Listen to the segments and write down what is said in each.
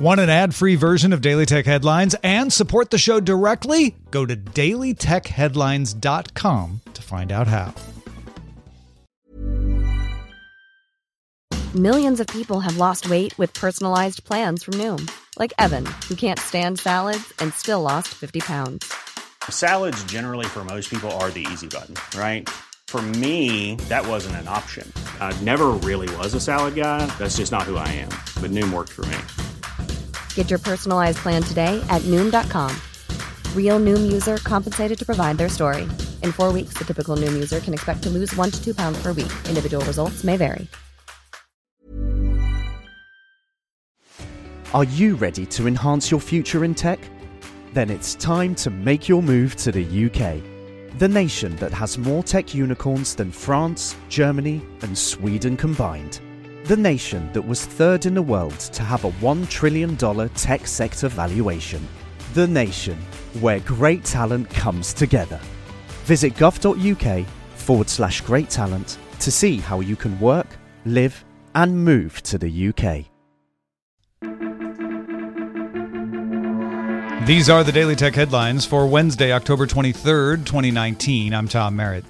Want an ad free version of Daily Tech Headlines and support the show directly? Go to dailytechheadlines.com to find out how. Millions of people have lost weight with personalized plans from Noom, like Evan, who can't stand salads and still lost 50 pounds. Salads, generally, for most people, are the easy button, right? For me, that wasn't an option. I never really was a salad guy. That's just not who I am. But Noom worked for me. Get your personalized plan today at Noom.com. Real Noom user compensated to provide their story. In four weeks, the typical Noom user can expect to lose one to two pounds per week. Individual results may vary. Are you ready to enhance your future in tech? Then it's time to make your move to the UK, the nation that has more tech unicorns than France, Germany, and Sweden combined. The nation that was third in the world to have a $1 trillion tech sector valuation. The nation where great talent comes together. Visit gov.uk forward slash great talent to see how you can work, live, and move to the UK. These are the Daily Tech headlines for Wednesday, October 23rd, 2019. I'm Tom Merritt.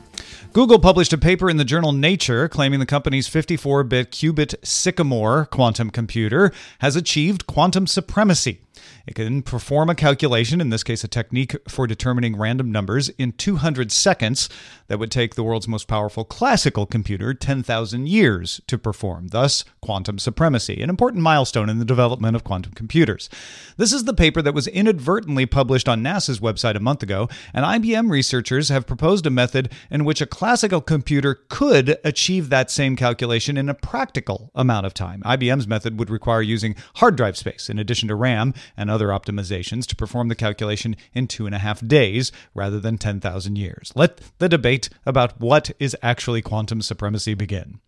Google published a paper in the journal Nature claiming the company's 54 bit qubit Sycamore quantum computer has achieved quantum supremacy. It can perform a calculation, in this case, a technique for determining random numbers, in 200 seconds that would take the world's most powerful classical computer 10,000 years to perform, thus, quantum supremacy, an important milestone in the development of quantum computers. This is the paper that was inadvertently published on NASA's website a month ago, and IBM researchers have proposed a method in which a classical computer could achieve that same calculation in a practical amount of time. IBM's method would require using hard drive space in addition to RAM and other optimizations to perform the calculation in two and a half days rather than 10,000 years. Let the debate about what is actually quantum supremacy begin.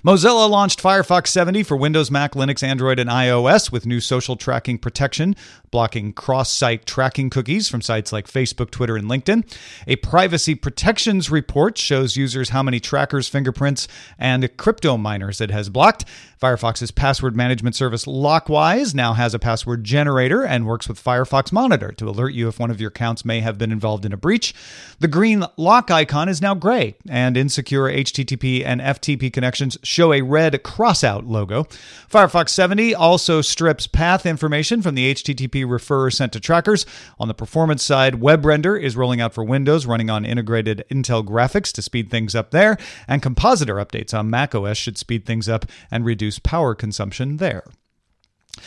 Mozilla launched Firefox 70 for Windows, Mac, Linux, Android, and iOS with new social tracking protection, blocking cross site tracking cookies from sites like Facebook, Twitter, and LinkedIn. A privacy protections report shows users how many trackers, fingerprints, and crypto miners it has blocked. Firefox's password management service Lockwise now has a password generator and works with Firefox Monitor to alert you if one of your accounts may have been involved in a breach. The green lock icon is now gray, and insecure HTTP and FTP connections show a red crossout logo. Firefox 70 also strips path information from the HTTP referrer sent to trackers. On the performance side, WebRender is rolling out for Windows, running on integrated Intel graphics to speed things up there, and Compositor updates on macOS should speed things up and reduce power consumption there.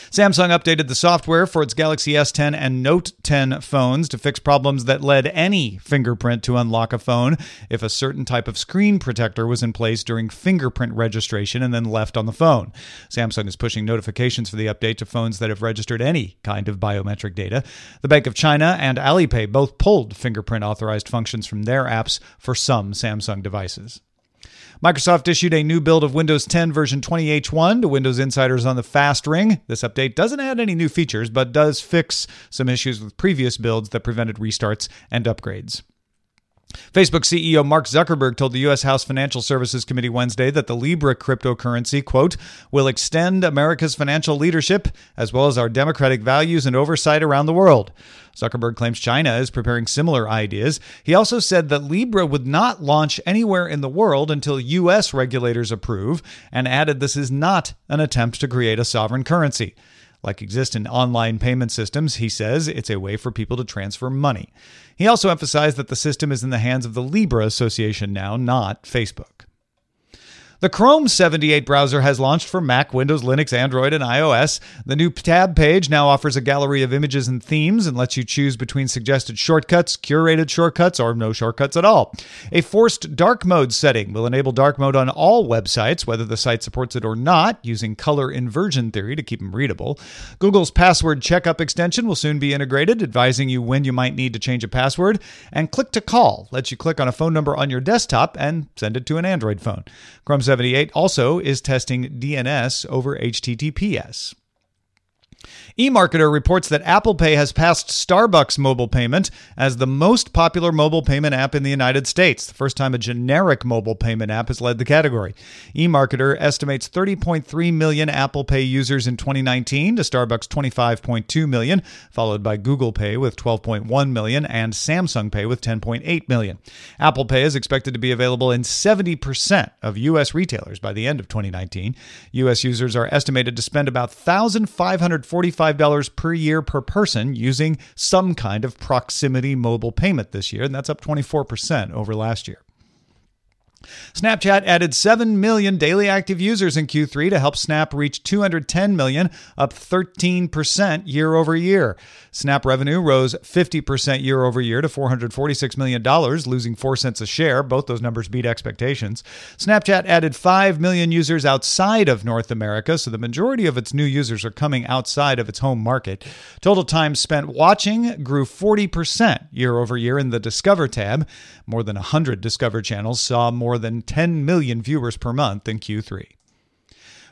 Samsung updated the software for its Galaxy S10 and Note 10 phones to fix problems that led any fingerprint to unlock a phone if a certain type of screen protector was in place during fingerprint registration and then left on the phone. Samsung is pushing notifications for the update to phones that have registered any kind of biometric data. The Bank of China and Alipay both pulled fingerprint authorized functions from their apps for some Samsung devices. Microsoft issued a new build of Windows 10 version 20H1 to Windows insiders on the fast ring. This update doesn't add any new features, but does fix some issues with previous builds that prevented restarts and upgrades. Facebook CEO Mark Zuckerberg told the U.S. House Financial Services Committee Wednesday that the Libra cryptocurrency, quote, will extend America's financial leadership as well as our democratic values and oversight around the world. Zuckerberg claims China is preparing similar ideas. He also said that Libra would not launch anywhere in the world until U.S. regulators approve, and added this is not an attempt to create a sovereign currency like exist in online payment systems, he says it's a way for people to transfer money. He also emphasized that the system is in the hands of the Libra Association now, not Facebook. The Chrome 78 browser has launched for Mac, Windows, Linux, Android, and iOS. The new tab page now offers a gallery of images and themes and lets you choose between suggested shortcuts, curated shortcuts, or no shortcuts at all. A forced dark mode setting will enable dark mode on all websites, whether the site supports it or not, using color inversion theory to keep them readable. Google's password checkup extension will soon be integrated, advising you when you might need to change a password. And Click to Call lets you click on a phone number on your desktop and send it to an Android phone. Chrome 78 also is testing DNS over HTTPS. eMarketer reports that Apple Pay has passed Starbucks mobile payment as the most popular mobile payment app in the United States, the first time a generic mobile payment app has led the category. eMarketer estimates 30.3 million Apple Pay users in 2019 to Starbucks 25.2 million, followed by Google Pay with 12.1 million and Samsung Pay with 10.8 million. Apple Pay is expected to be available in 70% of U.S. retailers by the end of 2019. U.S. users are estimated to spend about 1,540 $45 per year per person using some kind of proximity mobile payment this year, and that's up 24% over last year. Snapchat added 7 million daily active users in Q3 to help Snap reach 210 million, up 13% year over year. Snap revenue rose 50% year over year to $446 million, losing 4 cents a share. Both those numbers beat expectations. Snapchat added 5 million users outside of North America, so the majority of its new users are coming outside of its home market. Total time spent watching grew 40% year over year in the Discover tab. More than 100 Discover channels saw more than 10 million viewers per month in Q3.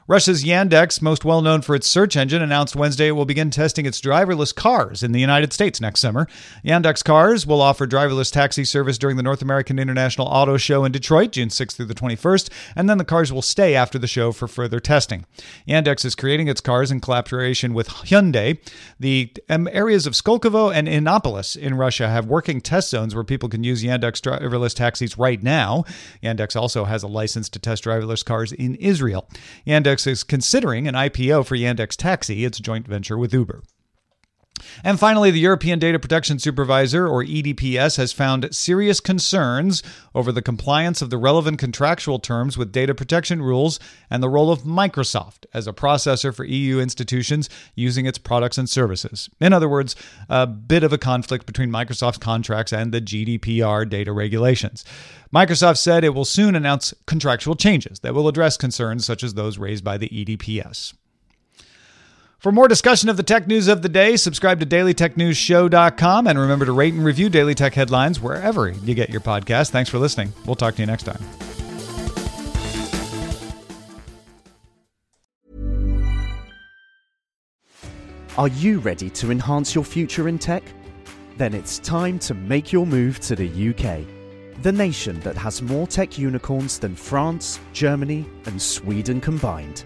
Russia's Yandex, most well known for its search engine, announced Wednesday it will begin testing its driverless cars in the United States next summer. Yandex Cars will offer driverless taxi service during the North American International Auto Show in Detroit, June 6th through the 21st, and then the cars will stay after the show for further testing. Yandex is creating its cars in collaboration with Hyundai. The um, areas of Skolkovo and Innopolis in Russia have working test zones where people can use Yandex driverless taxis right now. Yandex also has a license to test driverless cars in Israel. Yandex Is considering an IPO for Yandex Taxi, its joint venture with Uber. And finally, the European Data Protection Supervisor, or EDPS, has found serious concerns over the compliance of the relevant contractual terms with data protection rules and the role of Microsoft as a processor for EU institutions using its products and services. In other words, a bit of a conflict between Microsoft's contracts and the GDPR data regulations. Microsoft said it will soon announce contractual changes that will address concerns such as those raised by the EDPS. For more discussion of the tech news of the day, subscribe to dailytechnewsshow.com and remember to rate and review Daily Tech headlines wherever you get your podcast. Thanks for listening. We'll talk to you next time. Are you ready to enhance your future in tech? Then it's time to make your move to the UK, the nation that has more tech unicorns than France, Germany, and Sweden combined